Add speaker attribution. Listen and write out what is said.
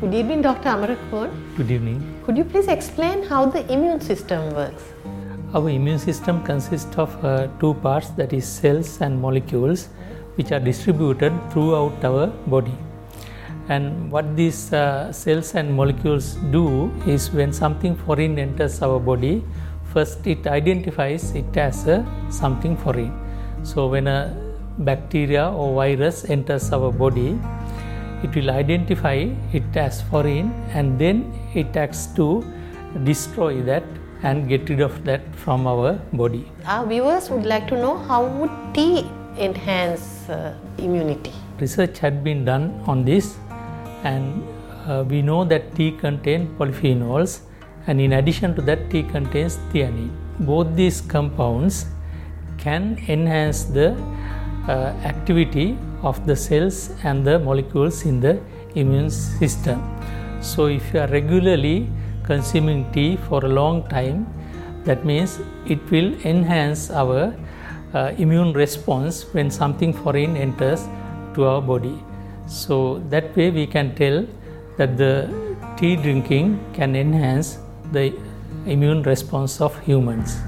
Speaker 1: Good evening, Dr. Amarakoon.
Speaker 2: Good evening.
Speaker 1: Could you please explain how the immune system works?
Speaker 2: Our immune system consists of uh, two parts that is cells and molecules which are distributed throughout our body. And what these uh, cells and molecules do is when something foreign enters our body, first it identifies it as a something foreign. So when a bacteria or virus enters our body, it will identify it as foreign and then it acts to destroy that and get rid of that from our body.
Speaker 1: Our viewers would like to know how would tea enhance uh, immunity?
Speaker 2: Research had been done on this and uh, we know that tea contains polyphenols and in addition to that tea contains theanine. Both these compounds can enhance the uh, activity of the cells and the molecules in the immune system. So, if you are regularly consuming tea for a long time, that means it will enhance our uh, immune response when something foreign enters to our body. So, that way we can tell that the tea drinking can enhance the immune response of humans.